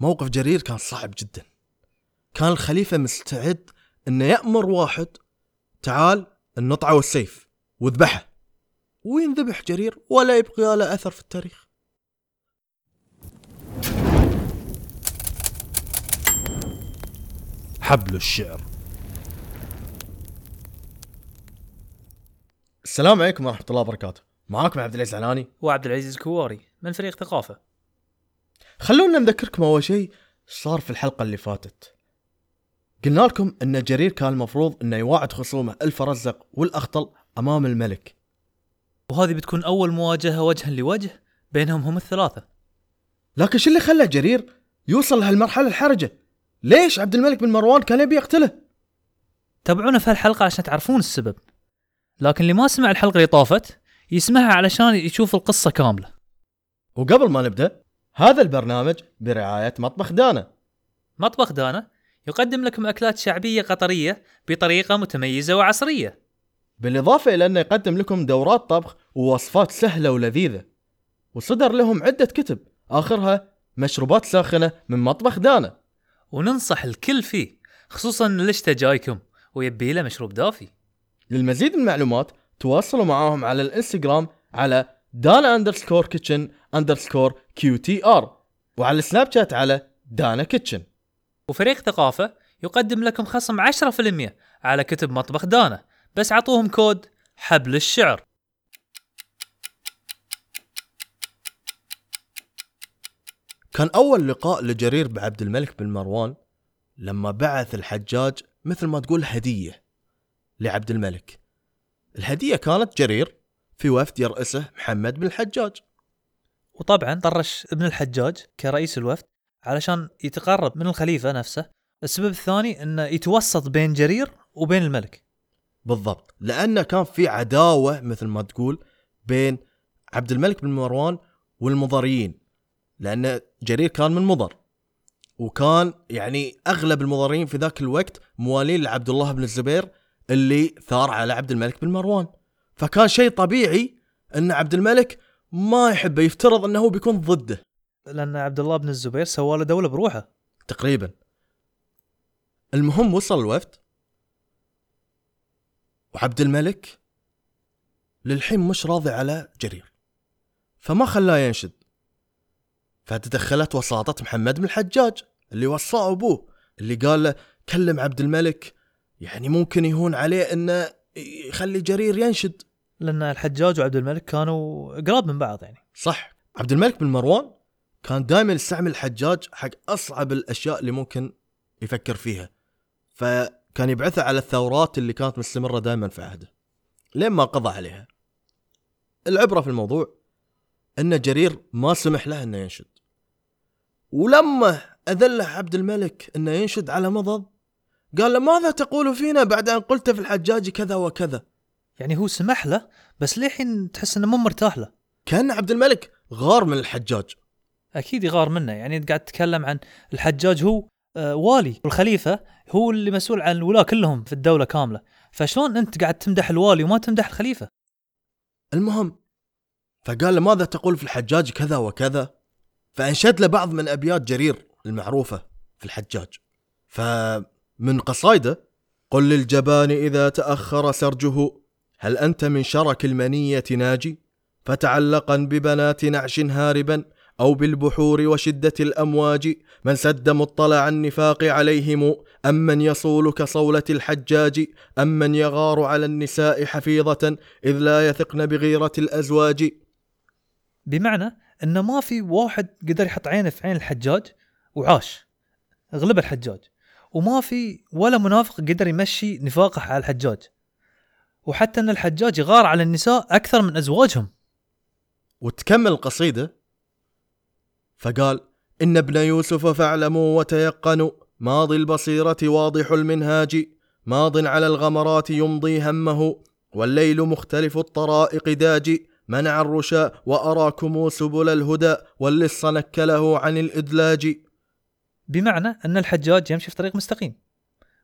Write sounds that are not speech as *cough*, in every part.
موقف جرير كان صعب جدا. كان الخليفة مستعد إنه يأمر واحد تعال النطعة والسيف واذبحه. وينذبح جرير ولا يبقى له أثر في التاريخ. حبل الشعر. السلام عليكم ورحمة الله وبركاته. معاكم عبد العزيز علاني وعبد العزيز الكواري من فريق ثقافة. خلونا نذكركم أول شيء صار في الحلقة اللي فاتت. قلنا لكم إن جرير كان المفروض إنه يواعد خصومه الفرزق والأخطل أمام الملك. وهذه بتكون أول مواجهة وجها لوجه بينهم هم الثلاثة. لكن شو اللي خلى جرير يوصل لهالمرحلة الحرجة؟ ليش عبد الملك بن مروان كان يبي يقتله؟ تابعونا في هالحلقة عشان تعرفون السبب. لكن اللي ما سمع الحلقة اللي طافت يسمعها علشان يشوف القصة كاملة. وقبل ما نبدأ هذا البرنامج برعاية مطبخ دانا. مطبخ دانا يقدم لكم أكلات شعبية قطرية بطريقة متميزة وعصرية. بالإضافة إلى أنه يقدم لكم دورات طبخ ووصفات سهلة ولذيذة. وصدر لهم عدة كتب آخرها مشروبات ساخنة من مطبخ دانا. وننصح الكل فيه خصوصا إن الشتا جايكم ويبي له مشروب دافي. للمزيد من المعلومات تواصلوا معاهم على الإنستغرام على دانا underscore kitchen underscore QTR وعلى السناب شات على دانا kitchen وفريق ثقافة يقدم لكم خصم 10% على كتب مطبخ دانا بس عطوهم كود حبل الشعر. كان أول لقاء لجرير بعبد الملك بن مروان لما بعث الحجاج مثل ما تقول هدية لعبد الملك. الهدية كانت جرير في وفد يرأسه محمد بن الحجاج. وطبعا طرش ابن الحجاج كرئيس الوفد علشان يتقرب من الخليفة نفسه. السبب الثاني إنه يتوسط بين جرير وبين الملك. بالضبط. لأنه كان في عداوة مثل ما تقول بين عبد الملك بن مروان والمضريين لأن جرير كان من مضر وكان يعني أغلب المضريين في ذاك الوقت موالين لعبد الله بن الزبير اللي ثار على عبد الملك بن مروان. فكان شيء طبيعي أن عبد الملك ما يحبه يفترض أنه هو بيكون ضده. لأن عبد الله بن الزبير سوى له دولة بروحه. تقريبا. المهم وصل الوفد. وعبد الملك للحين مش راضي على جرير. فما خلاه ينشد. فتدخلت وساطة محمد بن الحجاج اللي وصاه أبوه اللي قال له كلم عبد الملك يعني ممكن يهون عليه إنه يخلي جرير ينشد. لأن الحجاج وعبد الملك كانوا قراب من بعض يعني. صح. عبد الملك بن مروان كان دائما يستعمل الحجاج حق أصعب الأشياء اللي ممكن يفكر فيها. فكان يبعثها على الثورات اللي كانت مستمرة دائما في عهده. لين ما قضى عليها. العبرة في الموضوع إن جرير ما سمح له إنه ينشد. ولما أذله عبد الملك إنه ينشد على مضض قال له ماذا تقول فينا بعد أن قلت في الحجاج كذا وكذا؟ يعني هو سمح له بس للحين تحس إنه مو مرتاح له. كأن عبد الملك غار من الحجاج. أكيد يغار منه. يعني أنت قاعد تتكلم عن الحجاج هو آه والي والخليفة هو اللي مسؤول عن الولاة كلهم في الدولة كاملة. فشلون أنت قاعد تمدح الوالي وما تمدح الخليفة؟ المهم فقال له ماذا تقول في الحجاج كذا وكذا؟ فأنشد له بعض من أبيات جرير المعروفة في الحجاج. فمن قصايده قل للجبان إذا تأخر سرجه هل أنت من شرك المنية ناجي؟ فتعلقا ببنات نعش هاربا أو بالبحور وشدة الأمواج من سد مطلع النفاق عليهم أم من يصول كصوله الحجاج أم من يغار على النساء حفيظة إذ لا يثقن بغيرة الأزواج؟ بمعنى انه ما في واحد قدر يحط عينه في عين الحجاج وعاش غلب الحجاج وما في ولا منافق قدر يمشي نفاقه على الحجاج. وحتى أن الحجاج يغار على النساء أكثر من أزواجهم. وتكمل القصيدة فقال إن ابن يوسف فاعلموا وتيقنوا ماضي البصيرة واضح المنهاج ماض على الغمرات يمضي همه والليل مختلف الطرائق داجي منع الرشاء وأراكم سبل الهدى واللص نكله عن الإدلاج. بمعنى أن الحجاج يمشي في طريق مستقيم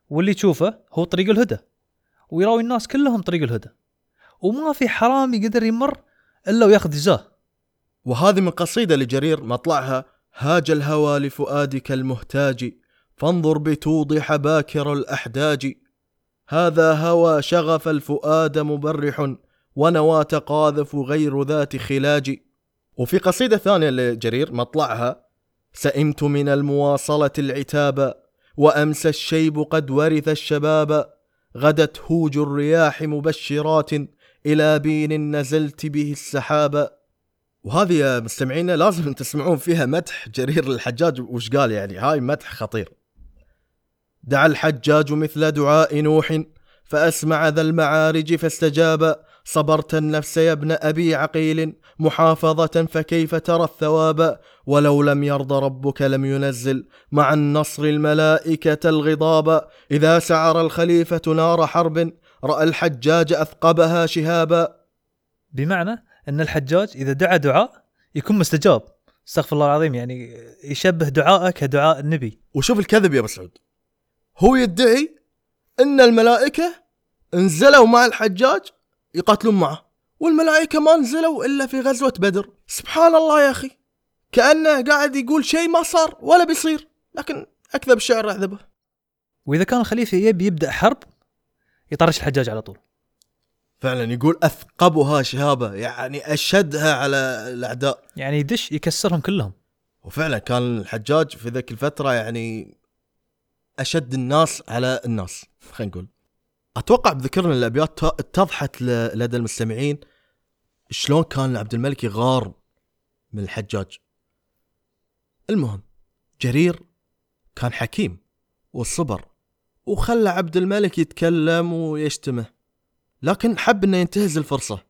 واللي تشوفه هو طريق الهدى. ويراوي الناس كلهم طريق الهدى. وما في حرامي قدر يمر إلا وياخذ جزاه وهذه من قصيدة لجرير مطلعها هاج الهوى لفؤادك المهتاج فانظر بتوضح باكر الأحداج. هذا هوى شغف الفؤاد مبرح ونوى تقاذف غير ذات خلاج. وفي قصيدة ثانية لجرير مطلعها سئمت من المواصلة العتاب وأمسى الشيب قد ورث الشباب. غدت هوج الرياح مبشرات إلى بين نزلت به السحاب. وهذه يا مستمعينا لازم تسمعون فيها مدح جرير الحجاج. وش قال يعني؟ هاي مدح خطير. دعا الحجاج مثل دعاء نوح فأسمع ذا المعارج فاستجاب. صبرت النفس يا ابن أبي عقيل محافظة فكيف ترى الثواب؟ ولو لم يرض ربك لم ينزل. مع النصر الملائكة الغضاب. إذا سعر الخليفة نار حرب. رأى الحجاج أثقبها شهابا. بمعنى أن الحجاج إذا دعا دعاء يكون مستجاب. استغفر الله العظيم يعني يشبه دعائه كدعاء النبي. وشوف الكذب يا أبو سعود. هو يدعي إن الملائكة نزلوا مع الحجاج يقاتلون معه والملائكة ما نزلوا إلا في غزوة بدر. سبحان الله يا أخي. كأنه قاعد يقول شيء ما صار ولا بيصير لكن أكذب الشعر أعذبه. وإذا كان الخليفة يبي يبدأ حرب يطرش الحجاج على طول. فعلا يقول أثقبها شهابة يعني أشدها على الأعداء. يعني يدش يكسرهم كلهم. وفعلا كان الحجاج في ذيك الفترة يعني أشد الناس على الناس خلينا نقول. أتوقع بذكرنا الأبيات اتضحت لدى المستمعين شلون كان عبد الملك يغار من الحجاج. المهم جرير كان حكيم وصبر وخلى عبد الملك يتكلم ويشتمه لكن حب إنه ينتهز الفرصة.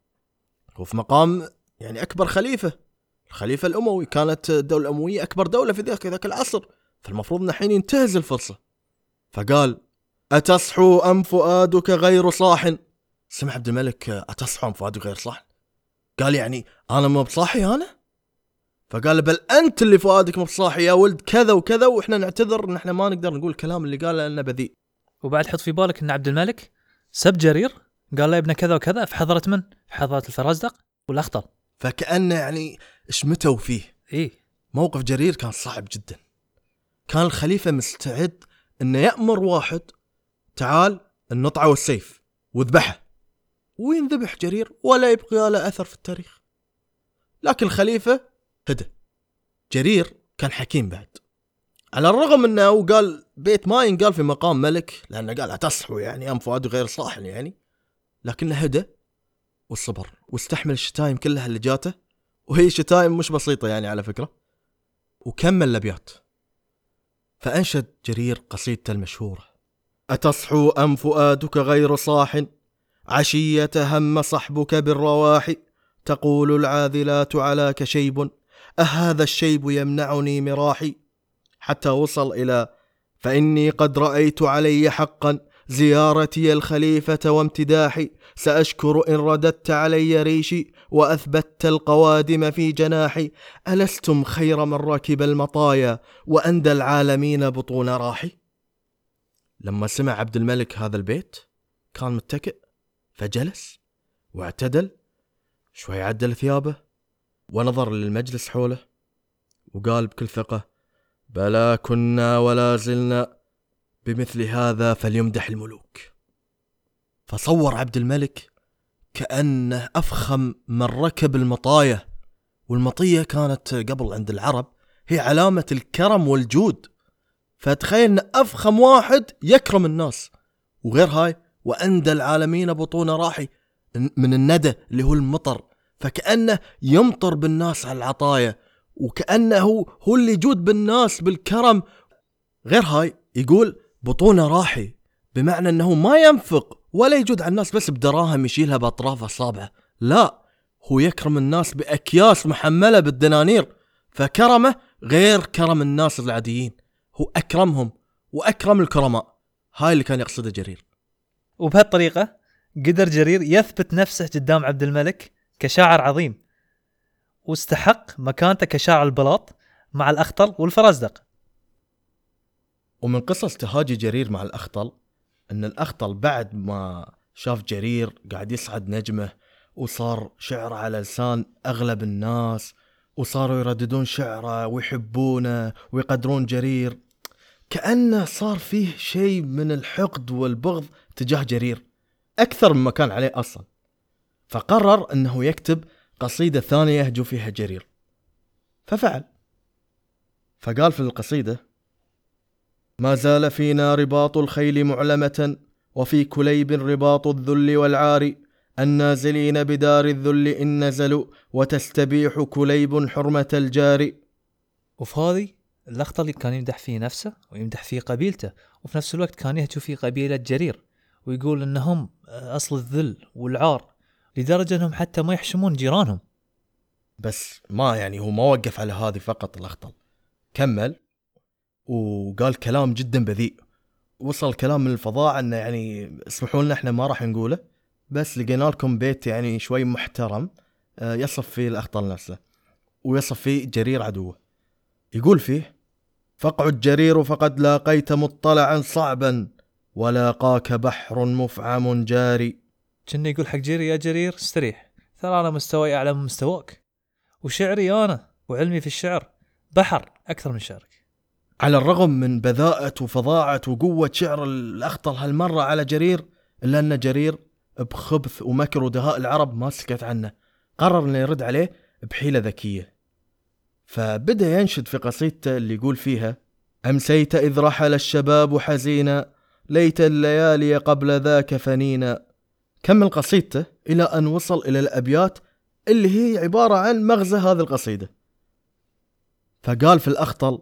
هو في مقام يعني أكبر خليفة الخليفة الأموي. كانت الدولة الامويه أكبر دولة في ذاك ذاك العصر. فالمفروض إنه الحين ينتهز الفرصة. فقال أتصحو أم فؤادك غير صاح؟ سمع عبد الملك أتصحو أم فؤادك غير صاح؟ قال يعني أنا مو بصاحي أنا؟ فقال بل أنت اللي فؤادك مو بصاحي يا ولد كذا وكذا وإحنا نعتذر إن إحنا ما نقدر نقول الكلام اللي قاله لأنه بذيء. وبعد حط في بالك إن عبد الملك سب جرير قال له يا ابن كذا وكذا في حضره من؟ في حضره الفرازدق والاخطر فكأنه يعني شمتوا فيه. إيه. موقف جرير كان صعب جدا. كان الخليفة مستعد إنه يأمر واحد تعال النطعة والسيف واذبحه. وينذبح جرير؟ ولا يبقى له أثر في التاريخ. لكن الخليفة هدى. جرير كان حكيم بعد. على الرغم إنه قال بيت ما ينقال في مقام ملك لأنه قال اتصحوا يعني ام فؤاد غير صاحن يعني. لكنه هدى والصبر واستحمل الشتايم كلها اللي جاته. وهي شتايم مش بسيطة يعني على فكرة. وكمل الأبيات. فأنشد جرير قصيدته المشهورة. أتصحو أم فؤادك غير صاح؟ عشية هم صحبك بالرواح؟ تقول العاذلات علاك شيب. أهذا الشيب يمنعني مراحي؟ حتى وصل إلى فإني قد رأيت علي حقا. زيارتي الخليفة وامتداحي. سأشكر إن رددت علي ريشي وأثبتت القوادم في جناحي. ألستم خير من ركب المطايا وأندى العالمين بطون راحي؟ لما سمع عبد الملك هذا البيت كان متكئ فجلس واعتدل شوي عدل ثيابه ونظر للمجلس حوله وقال بكل ثقة بلى كنا ولا زلنا بمثل هذا فليمدح الملوك. فصور عبد الملك كأنه أفخم من ركب المطايا والمطية كانت قبل عند العرب هي علامة الكرم والجود. فتخيل أن أفخم واحد يكرم الناس. وغير هاي وأندى العالمين بطون راحي من الندى اللي هو المطر. فكأنه يمطر بالناس على العطايا وكأنه هو اللي يجود بالناس بالكرم. غير هاي يقول بطون راحي بمعنى أنه ما ينفق ولا يجود على الناس بس بدراهم يشيلها بأطراف أصابعه لا هو يكرم الناس بأكياس محملة بالدنانير فكرمه غير كرم الناس العاديين. هو أكرمهم وأكرم الكرماء. هاي اللي كان يقصده جرير. وبهالطريقة قدر جرير يثبت نفسه قدام عبد الملك كشاعر عظيم. واستحق مكانته كشاعر البلاط مع الأخطل والفرزدق ومن قصص تهاجي جرير مع الأخطل أن الأخطل بعد ما شاف جرير قاعد يصعد نجمه وصار شعر على لسان أغلب الناس وصاروا يرددون شعره ويحبونه ويقدرون جرير كأنه صار فيه شيء من الحقد والبغض تجاه جرير أكثر مما كان عليه أصلا. فقرر أنه يكتب قصيدة ثانية يهجو فيها جرير. ففعل. فقال في القصيدة ما زال فينا رباط الخيل معلمة وفي كليب رباط الذل والعار النازلين بدار الذل إن نزلوا وتستبيح كليب حرمة الجار وفي هذه اللقطة اللي كان يمدح فيه نفسه ويمدح فيه قبيلته وفي نفس الوقت كان يهجو فيه قبيلة جرير ويقول إنهم أصل الذل والعار لدرجة إنهم حتى ما يحشمون جيرانهم. بس ما يعني هو ما وقف على هذه فقط الأخطل كمل وقال كلام جدا بذيء. وصل كلام من الفضاء إنه يعني اسمحوا لنا إحنا ما راح نقوله بس لقينا لكم بيت يعني شوي محترم آه، يصف فيه الاخطل نفسه ويصف فيه جرير عدوه. يقول فيه فاقعد جرير فقد لاقيت مطلعا صعبا ولاقاك بحر مفعم جاري. كنا يقول حق جرير يا جرير استريح. ترى أنا مستواي أعلى من مستواك. وشعري أنا وعلمي في الشعر. بحر أكثر من شعرك. على الرغم من بذاءة وفظاعة وقوة شعر الأخطل هالمرة على جرير إلا أن جرير بخبث ومكر ودهاء العرب ما سكت عنه. قرر أنه يرد عليه بحيلة ذكية. فبدأ ينشد في قصيدته اللي يقول فيها أمسيت إذ رحل الشباب حزينا ليت الليالي قبل ذاك فنينا. كمل قصيدته إلى أن وصل إلى الأبيات اللي هي عبارة عن مغزى هذه القصيدة. فقال في الأخطل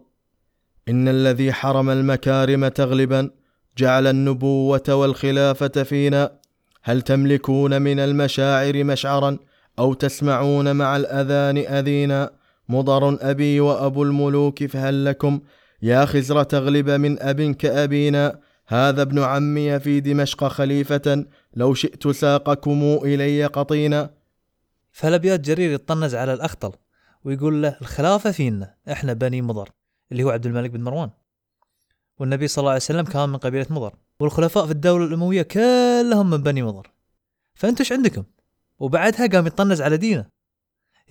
إن الذي حرم المكارم تغلبا جعل النبوة والخلافة فينا. هل تملكون من المشاعر مشعرا أو تسمعون مع الأذان أذينا؟ مضر أبي وأبو الملوك فهل لكم؟ يا خزر تغلب من أب كأبينا. هذا ابن عمي في دمشق خليفة. لو شئت ساقكم إلي قطينا. فالابيات جرير يطنز على الأخطل ويقول له الخلافة فينا إحنا بني مضر اللي هو عبد الملك بن مروان. والنبي صلى الله عليه وسلم كان من قبيلة مضر والخلفاء في الدولة الأموية كلهم من بني مضر. فأنتوا إيش عندكم؟ وبعدها قام يطنز على دينه.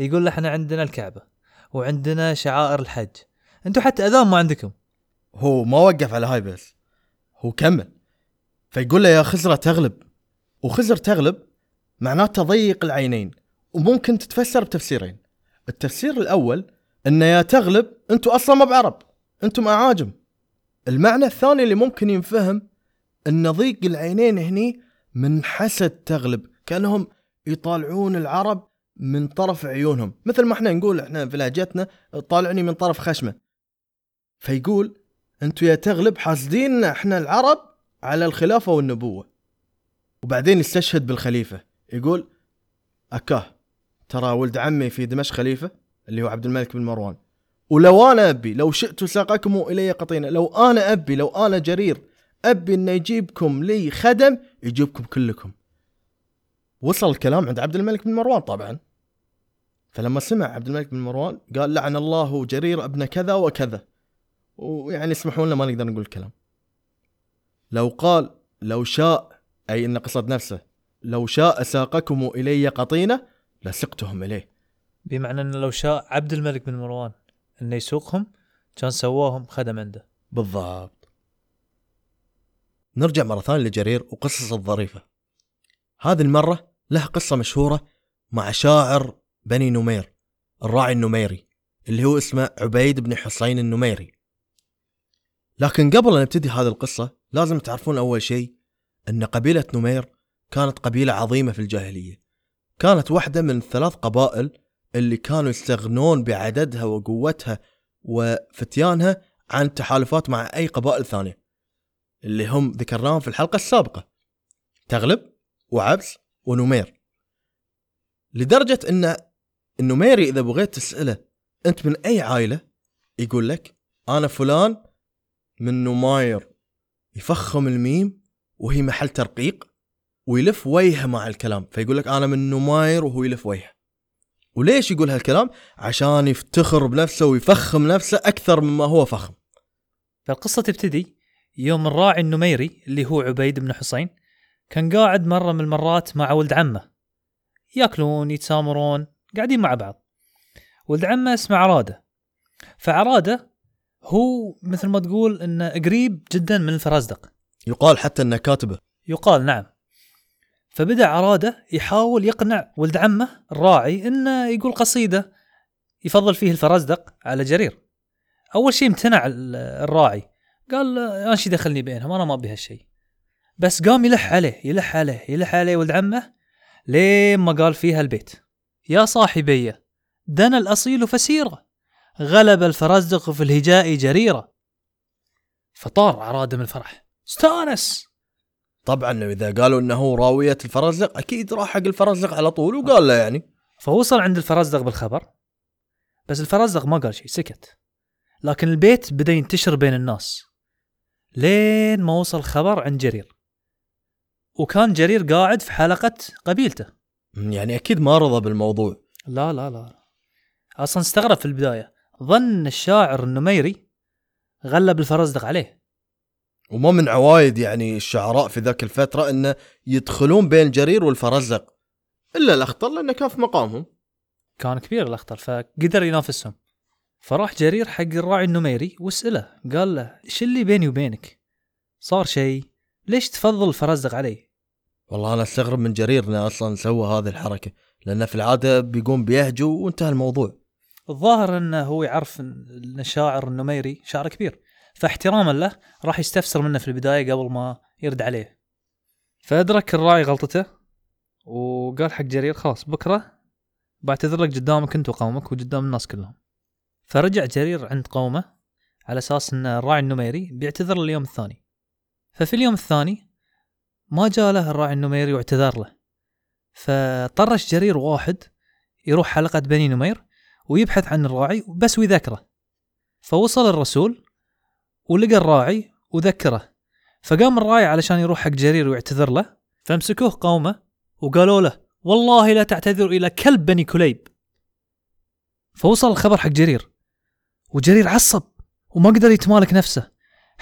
يقول له إحنا عندنا الكعبة. وعندنا شعائر الحج. أنتوا حتى أذان ما عندكم. هو ما وقف على هاي بس هو كمل. فيقول له يا خزرة تغلب. وخزر تغلب معناته ضيق العينين وممكن تتفسر بتفسيرين. التفسير الأول أن يا تغلب أنتوا أصلا ما بعرب أنتم أعاجم المعنى الثاني اللي ممكن ينفهم أن ضيق العينين هني من حسد تغلب كأنهم يطالعون العرب من طرف عيونهم. مثل ما إحنا نقول إحنا في لهجتنا طالعني من طرف خشمه. فيقول أنتوا يا تغلب حاسدين إحنا العرب على الخلافة والنبوة. وبعدين يستشهد بالخليفة. يقول أكاه ترى ولد عمي في دمشق خليفة اللي هو عبد الملك بن مروان. ولو أنا أبي لو شئت ساقكم إلي قطينا لو أنا أبي لو أنا جرير أبي إنه يجيبكم لي خدم يجيبكم كلكم. وصل الكلام عند عبد الملك بن مروان طبعا. فلما سمع عبد الملك بن مروان قال لعن الله جرير ابن كذا وكذا. ويعني اسمحوا لنا ما نقدر نقول الكلام. لو قال لو شاء أي إن قصد نفسه لو شاء ساقكم إلي قطينة لسقتهم إليه. بمعنى انه لو شاء عبد الملك بن مروان انه يسوقهم كان سواهم خدم عنده. بالضبط. نرجع مرة ثانية لجرير وقصص الظريفة. هذه المرة له قصة مشهورة مع شاعر بني نمير الراعي النميري اللي هو اسمه عبيد بن حسين النميري. لكن قبل أن نبتدي هذه القصة لازم تعرفون أول شيء أن قبيلة نمير كانت قبيلة عظيمة في الجاهلية. كانت واحدة من ثلاث قبائل اللي كانوا يستغنون بعددها وقوتها وفتيانها عن التحالفات مع أي قبائل ثانية اللي هم ذكرناهم في الحلقة السابقة. تغلب وعبس ونمير لدرجة أن النميري إذا بغيت تسأله أنت من أي عائلة؟ يقول لك أنا فلان من نماير يفخم الميم وهي محل ترقيق ويلف وجهه مع الكلام. فيقول لك أنا من نماير وهو يلف وجهه. وليش يقول هالكلام؟ عشان يفتخر بنفسه ويفخم نفسه أكثر مما هو فخم. فالقصة تبتدي يوم الراعي النميري اللي هو عبيد بن حسين كان قاعد مرة من المرات مع ولد عمه. ياكلون يتسامرون قاعدين مع بعض. ولد عمه اسمه عراده. فعراده هو مثل ما تقول إنه قريب جدا من الفرزدق يقال حتى إنه كاتبه. يقال نعم. فبدأ عراده يحاول يقنع ولد عمه الراعي إنه يقول قصيدة يفضل فيه الفرزدق على جرير. أول شيء امتنع ال- الراعي. قال أنا شي دخلني بينهم؟ أنا ما أبي هالشيء بس قام يلح عليه يلح عليه يلح عليه ولد عمه لين ما قال فيها البيت. يا صاحبي دنا الأصيل فسيرة غلب الفرزدق في الهجاء جريرة. فطار عراده من الفرح. استانس! طبعا إذا قالوا إنه هو راوية الفرزلق أكيد راح حق الفرزلق على طول وقال له يعني. فوصل عند الفرزدق بالخبر بس الفرزدق ما قال شيء سكت. لكن البيت بدأ ينتشر بين الناس. لين ما وصل خبر عند جرير. وكان جرير قاعد في حلقة قبيلته. يعني أكيد ما رضى بالموضوع. لا لا لا. أصلا استغرب في البداية. ظن الشاعر النميري غلب الفرزدق عليه. وما من عوايد يعني الشعراء في ذاك الفترة إنه يدخلون بين جرير والفرزلق إلا الأخطر لأنه كان في مقامهم. كان كبير الأخطر فقدر ينافسهم. فراح جرير حق الراعي النميري واسأله قال له إيش اللي بيني وبينك؟ صار شيء؟ ليش تفضل الفرزدق علي؟ والله أنا أستغرب من جرير إنه أصلا سوى هذه الحركة لأنه في العادة بيقوم بيهجو وانتهى الموضوع. الظاهر إنه هو يعرف إن الشاعر النميري شاعر كبير فاحتراما له راح يستفسر منه في البداية قبل ما يرد عليه. فادرك الراعي غلطته وقال حق جرير خلاص بكرة بعتذر لك قدامك أنت وقومك وقدام الناس كلهم. فرجع جرير عند قومه على أساس إن الراعي النميري بيعتذر اليوم الثاني. ففي اليوم الثاني ما جاء له الراعي النميري واعتذر له. فطرش جرير واحد يروح حلقة بني نمير ويبحث عن الراعي بس ويذكره. فوصل الرسول ولقى الراعي وذكره. فقام الراعي علشان يروح حق جرير ويعتذر له. فامسكوه قومه وقالوا له والله لا تعتذر إلى كلب بني كليب. فوصل الخبر حق جرير. وجرير عصب وما قدر يتمالك نفسه.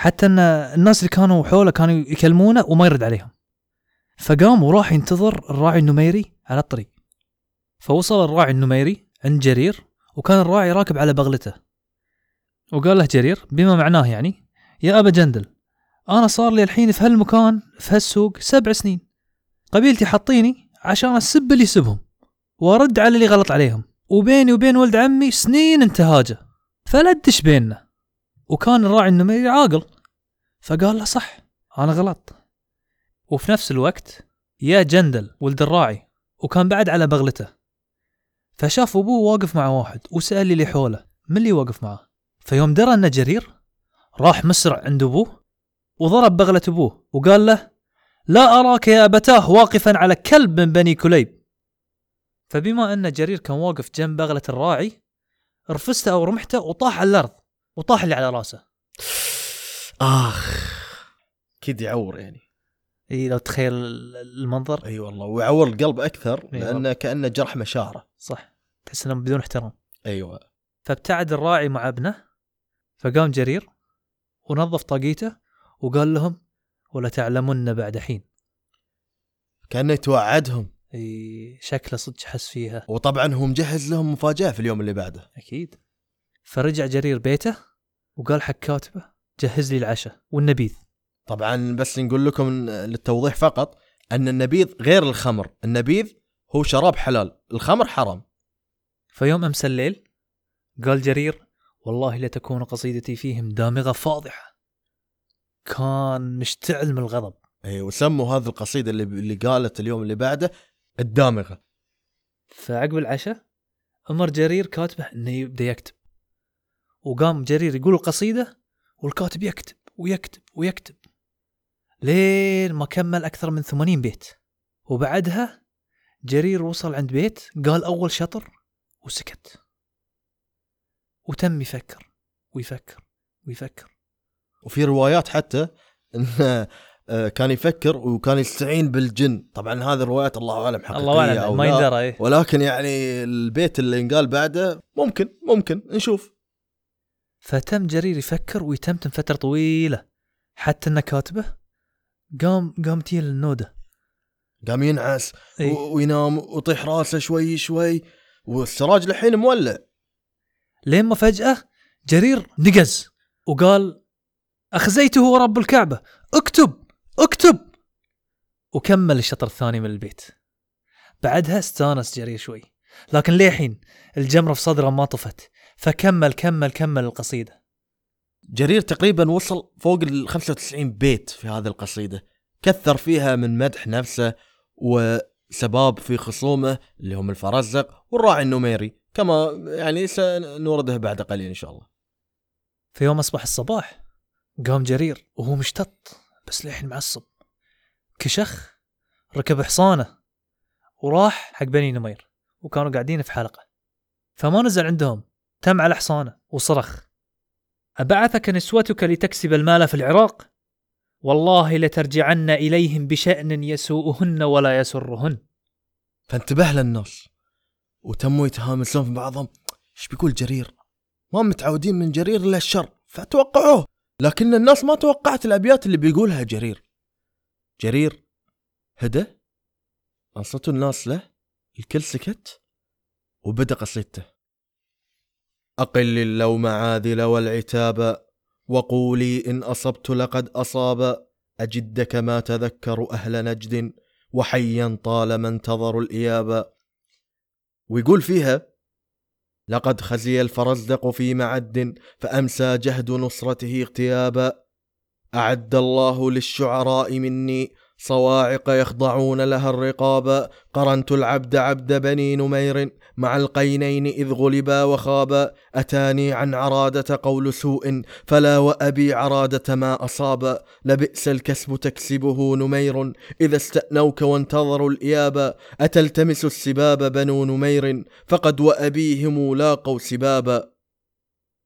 حتى إن الناس اللي كانوا حوله كانوا يكلمونه وما يرد عليهم. فقام وراح ينتظر الراعي النميري على الطريق. فوصل الراعي النميري عند جرير وكان الراعي راكب على بغلته. وقال له جرير بما معناه يعني يا أبا جندل أنا صار لي الحين في هالمكان في هالسوق سبع سنين. قبيلتي حاطيني عشان أسب اللي يسبهم وأرد على اللي غلط عليهم. وبيني وبين ولد عمي سنين انتهاجه. فلا تدش بيننا. وكان الراعي النميري عاقل فقال له صح أنا غلط وفي نفس الوقت يا جندل ولد الراعي وكان بعد على بغلته. فشاف أبوه واقف مع واحد وسأل اللي حوله من اللي واقف معاه فيوم درى إنه جرير راح مسرع عند أبوه وضرب بغلة أبوه وقال له لا أراك يا أبتاه واقفا على كلب من بني كليب. فبما إن جرير كان واقف جنب بغلة الراعي رفسته أو رمحته وطاح على الأرض. وطاح اللي على راسه. آخ أكيد يعور يعني. إي لو تخيل المنظر. إي والله ويعور القلب أكثر لأنه كأنه جرح مشاعره. صح. تحس إنه بدون احترام. أيوه. فابتعد الراعي مع ابنه فقام جرير ونظف طاقيته وقال لهم ولا تعلمن بعد حين. كأنه يتوعدهم إي شكله صدق حس فيها. وطبعا هو مجهز لهم مفاجأة في اليوم اللي بعده. أكيد. فرجع جرير بيته وقال حق كاتبه جهز لي العشاء والنبيذ. طبعا بس نقول لكم للتوضيح فقط أن النبيذ غير الخمر. النبيذ هو شراب حلال الخمر حرام. فيوم أمس الليل قال جرير والله لتكون قصيدتي فيهم دامغة فاضحة. كان مشتعل من الغضب. اي وسموا هذه القصيدة اللي اللي قالت اليوم اللي بعده الدامغة. فعقب العشاء أمر جرير كاتبه إنه يبدأ يكتب. وقام جرير يقول القصيدة والكاتب يكتب ويكتب ويكتب لين ما كمل أكثر من 80 بيت. وبعدها جرير وصل عند بيت قال أول شطر وسكت. وتم يفكر ويفكر ويفكر. وفي روايات حتى انه آه، كان يفكر وكان يستعين بالجن. طبعا هذه الروايات الله أعلم حقيقية الله أعلم ما يندرى إيه. ولكن يعني البيت اللي انقال بعده ممكن ممكن نشوف. فتم جرير يفكر ويتمتم فتره طويلة حتى انه كاتبه قام قام تيه النوده قام ينعس إيه. وينام ويطيح راسه شوي شوي والسراج الحين مولع. لين ما فجأة جرير نقز وقال أخزيته رب الكعبة اكتب اكتب! وكمل الشطر الثاني من البيت. بعدها استانس جرير شوي لكن للحين الجمرة في صدره ما طفت. فكمل كمل كمل القصيدة. جرير تقريبا وصل فوق ال 95 بيت في هذه القصيدة. كثر فيها من مدح نفسه وسباب في خصومه اللي هم الفرزق والراعي النميري. كما يعني سنورده بعد قليل إن شاء الله. في يوم أصبح الصباح قام جرير وهو مشتط بس للحين معصب. كشخ ركب حصانة وراح حق بني نمير وكانوا قاعدين في حلقة. فما نزل عندهم. تم على حصانه وصرخ. أبعثك نسوتك لتكسب المال في العراق؟ والله لترجعن إليهم بشأن يسوءهن ولا يسرهن. فانتبه للناس وتموا يتهامسون في بعضهم. إيش بيقول جرير؟ ما متعودين من جرير إلا الشر فتوقعوه. لكن الناس ما توقعت الأبيات اللي بيقولها جرير. جرير هدى. انصتوا الناس له الكل سكت وبدأ قصيدته. أقل اللوم عاذل والعتاب وقولي إن أصبت لقد أصاب. أجدك ما تذكر أهل نجد وحيا طالما انتظروا الإياب. ويقول فيها لقد خزي الفرزدق في معد فأمسى جهد نصرته اغتيابا أعد الله للشعراء مني صواعق يخضعون لها الرقاب. قرنت العبد عبد بني نمير مع القينين إذ غلبا وخابا أتاني عن عرادة قول سوء فلا وأبي عرادة ما أصاب لبئس الكسب تكسبه نمير إذا استأنوك وانتظروا الإياب أتلتمس السباب بنو نمير فقد وأبيهم لاقوا سبابا.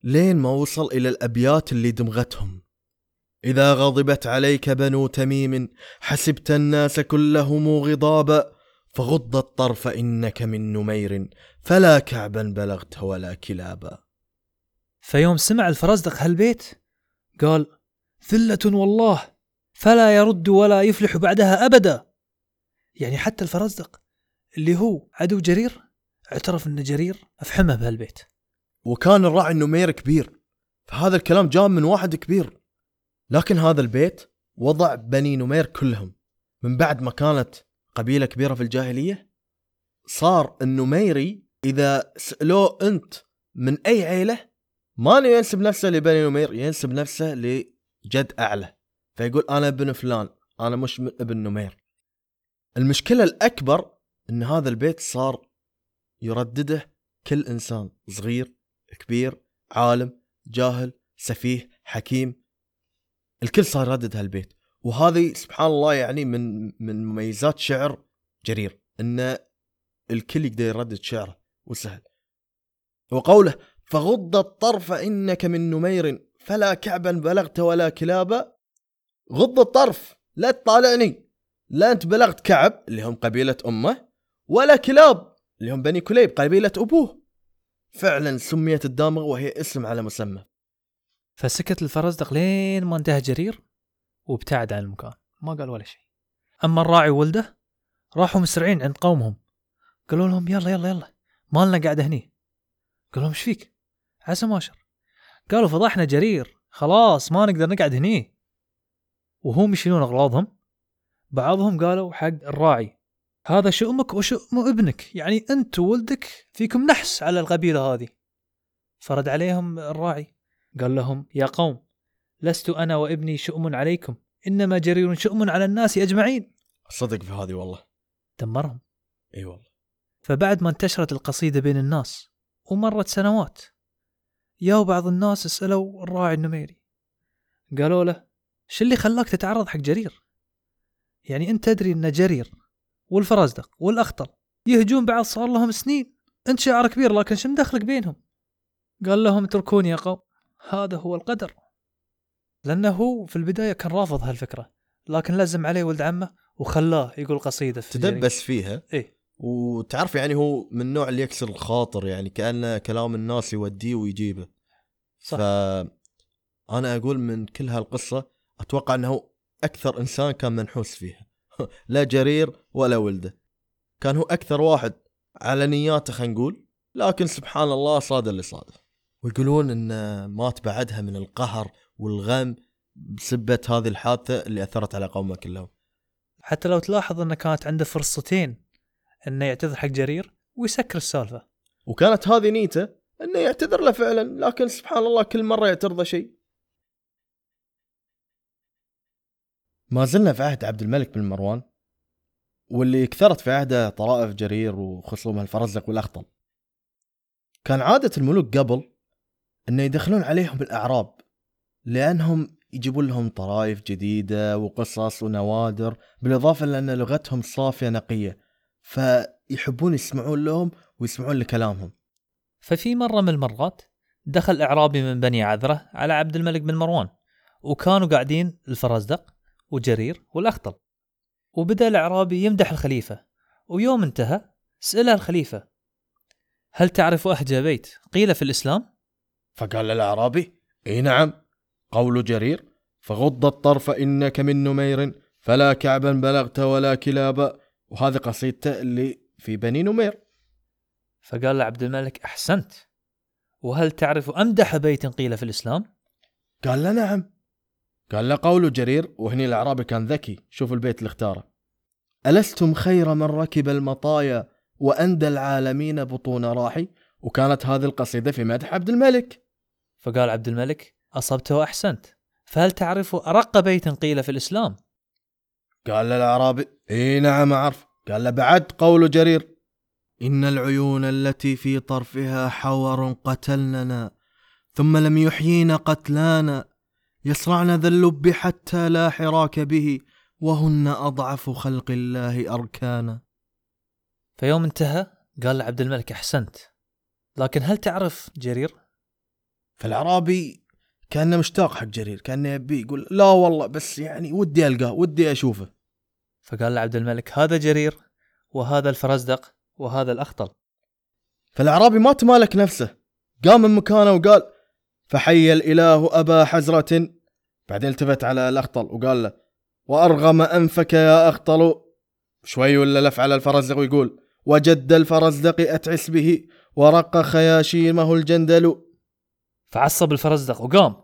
لين ما وصل إلى الأبيات اللي دمغتهم. إذا غضبت عليك بنو تميم حسبت الناس كلهم غضابا. فغض الطرف إنك من نمير فلا كعبا بلغت ولا كلابا. فيوم سمع الفرزدق هالبيت قال ذلة والله فلا يرد ولا يفلح بعدها أبدا. يعني حتى الفرزدق اللي هو عدو جرير اعترف إن جرير أفحمه بهالبيت. وكان الراعي النمير كبير فهذا الكلام جاء من واحد كبير. لكن هذا البيت وضع بني نمير كلهم من بعد ما كانت قبيلة كبيرة في الجاهلية؟ صار النميري إذا سألوه أنت من أي عيلة ما ينسب نفسه لبني نمير ينسب نفسه لجد أعلى. فيقول أنا ابن فلان أنا مش ابن نمير. المشكلة الأكبر أن هذا البيت صار يردده كل إنسان صغير كبير عالم جاهل سفيه حكيم. الكل صار يردد هالبيت. وهذه سبحان الله يعني من من مميزات شعر جرير إن الكل يقدر يردد شعره وسهل. وقوله فغض الطرف إنك من نمير فلا كعبا بلغت ولا كلابا غض الطرف لا تطالعني. لا أنت بلغت كعب اللي هم قبيلة أمه ولا كلاب اللي هم بني كليب قبيلة أبوه. فعلا سميت الدامغ وهي اسم على مسمى. فسكت الفرزدق لين ما انتهى جرير. وابتعد عن المكان. ما قال ولا شيء. أما الراعي وولده راحوا مسرعين عند قومهم. قالوا لهم يلا يلا يلا مالنا قاعد هني. قالوا لهم إيش فيك؟ عسى ماشر قالوا فضحنا جرير. خلاص ما نقدر نقعد هني. وهم يشيلون اغراضهم بعضهم قالوا حق الراعي هذا شؤمك وشؤم ابنك؟ يعني أنت وولدك فيكم نحس على القبيلة هذه. فرد عليهم الراعي قال لهم يا قوم لست أنا وابني شؤم عليكم إنما جرير شؤم على الناس أجمعين. صدق في هذه والله. دمرهم. إي والله. فبعد ما انتشرت القصيدة بين الناس ومرت سنوات ياو بعض الناس سألوا الراعي النميري قالوا له شو اللي خلاك تتعرض حق جرير؟ يعني أنت تدري إن جرير والفرزدق والأخطل يهجون بعض صار لهم سنين أنت شعر كبير لكن شو مدخلك بينهم؟ قال لهم اتركوني يا قوم هذا هو القدر. لأنه في البداية كان رافض هالفكرة لكن لزم عليه ولد عمه وخلاه يقول قصيدة في تدبس فيها؟ إيه. وتعرف يعني هو من النوع اللي يكسر الخاطر يعني كأنه كلام الناس يوديه ويجيبه. صح. ف أنا أقول من كل هالقصة أتوقع إنه أكثر إنسان كان منحوس فيها. *laughs* لا جرير ولا ولده. كان هو أكثر واحد على نياته خلينا نقول لكن سبحان الله صاد اللي صادف ويقولون إن مات بعدها من القهر والغم بسبة هذه الحادثة اللي أثرت على قومه كلهم. حتى لو تلاحظ إنه كانت عنده فرصتين إنه يعتذر حق جرير ويسكر السالفة. وكانت هذه نيته إنه يعتذر له فعلا لكن سبحان الله كل مرة يعترضه شيء. ما زلنا في عهد عبد الملك بن مروان واللي كثرت في عهده طرائف جرير وخصومه الفرزدق والأخطل. كان عادة الملوك قبل إنه يدخلون عليهم الاعراب لأنهم يجيبون لهم طرائف جديدة وقصص ونوادر بالإضافة لأن لغتهم صافية نقية فيحبون يسمعون لهم ويسمعون لكلامهم. ففي مرة من المرات دخل إعرابي من بني عذرة على عبد الملك بن مروان وكانوا قاعدين الفرزدق وجرير والأخطل. وبدأ الإعرابي يمدح الخليفة ويوم انتهى سأله الخليفة هل تعرف اهجى بيت؟ قيل في الإسلام فقال الأعرابي إي نعم قول جرير فغض الطرف إنك من نمير فلا كعبا بلغت ولا كلابا وهذه قصيدته اللي في بني نمير. فقال عبد الملك أحسنت. وهل تعرف أمدح بيت قيل في الإسلام؟ قال له نعم. قال له قول جرير وهني الأعرابي كان ذكي شوف البيت اللي اختاره. ألستم خير من ركب المطايا وأندى العالمين بطون راحي؟ وكانت هذه القصيدة في مدح عبد الملك. فقال عبد الملك اصبت واحسنت فهل تعرف أرق بيت قيل في الإسلام؟ قال له الأعرابي إي نعم أعرف. قال له بعد قول جرير. إن العيون التي في طرفها حور قتلننا ثم لم يحيين قتلانا. يصرعن ذا اللب حتى لا حراك به وهن أضعف خلق الله أركانا. فيوم انتهى قال لعبد الملك أحسنت. لكن هل تعرف جرير؟ فالأعرابي كأنه مشتاق حق جرير كأنه يبي يقول لا والله بس يعني ودي ألقاه ودي أشوفه. فقال لعبد الملك هذا جرير وهذا الفرزدق وهذا الأخطل. فالأعرابي ما تمالك نفسه قام من مكانه وقال فحي الإله أبا حزرة. بعدين التفت على الأخطل وقال له وأرغم أنفك يا أخطل. شوي ولا لف على الفرزدق ويقول وجد الفرزدق أتعس به ورق خياشيمه الجندل. فعصب الفرزدق وقام.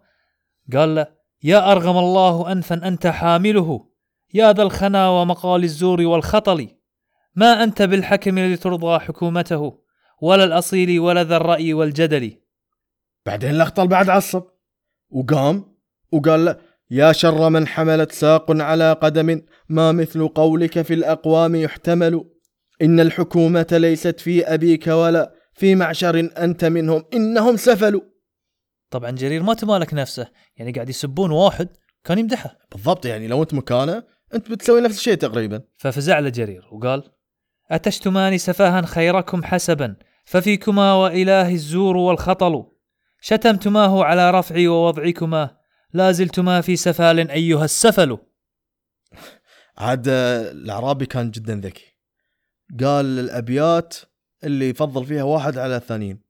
قال له يا أرغم الله أنفا أنت حامله. يا ذا الخنا ومقال الزور والخطل. ما أنت بالحكم الذي ترضى حكومته ولا الأصيل ولا ذا الرأي والجدل. بعدين الاخطل بعد عصب. وقام وقال له يا شر من حملت ساق على قدم ما مثل قولك في الأقوام يحتمل. إن الحكومة ليست في أبيك ولا في معشر أنت منهم. إنهم سفلوا. طبعا جرير ما تمالك نفسه يعني قاعد يسبون واحد كان يمدحه. بالضبط يعني لو أنت مكانه أنت بتسوي نفس الشيء تقريبا. ففزع له جرير وقال أتشتمان سفاها خيركم حسبا ففيكما وإله الزور والخطل. شتمتماه على رفعي ووضعكما لا زلتما في سفال أيها السفل. عاد آه، الأعرابي كان جدا ذكي. قال الأبيات اللي يفضل فيها واحد على الثانيين.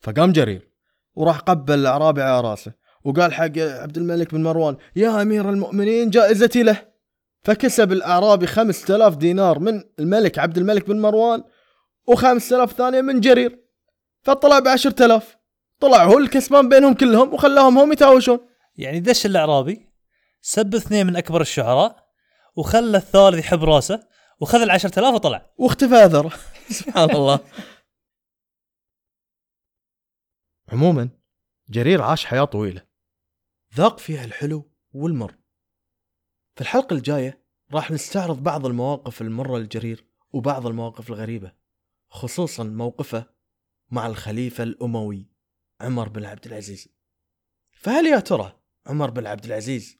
فقام جرير. وراح قبل الأعرابي على راسه. وقال حق عبد الملك بن مروان يا أمير المؤمنين جائزتي له. فكسب خمسة آلاف دينار من الملك عبد الملك بن مروان وخمسة آلاف ثانية من جرير. فطلع بعشرة آلاف. طلع هو الكسبان بينهم كلهم وخلاهم هم يتهاوشون. يعني دش الأعرابي سب اثنين من أكبر الشعراء وخلى الثالث يحب راسه وخذ العشرة آلاف وطلع. واختفى أثره. *laughs* سبحان الله. عموما جرير عاش حياة طويلة ذاق فيها الحلو والمر في الحلقة الجاية راح نستعرض بعض المواقف المرة لجرير وبعض المواقف الغريبة خصوصا موقفه مع الخليفة الأموي عمر بن عبد العزيز فهل يا ترى عمر بن عبد العزيز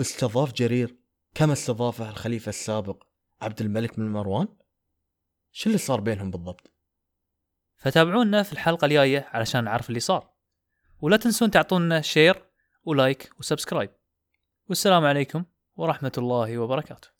استضاف جرير كما استضافه الخليفة السابق عبد الملك بن مروان؟ شو اللي صار بينهم بالضبط؟ فتابعونا في الحلقة الجاية علشان نعرف اللي صار. ولا تنسون تعطونا share و like و subscribe والسلام عليكم ورحمة الله وبركاته.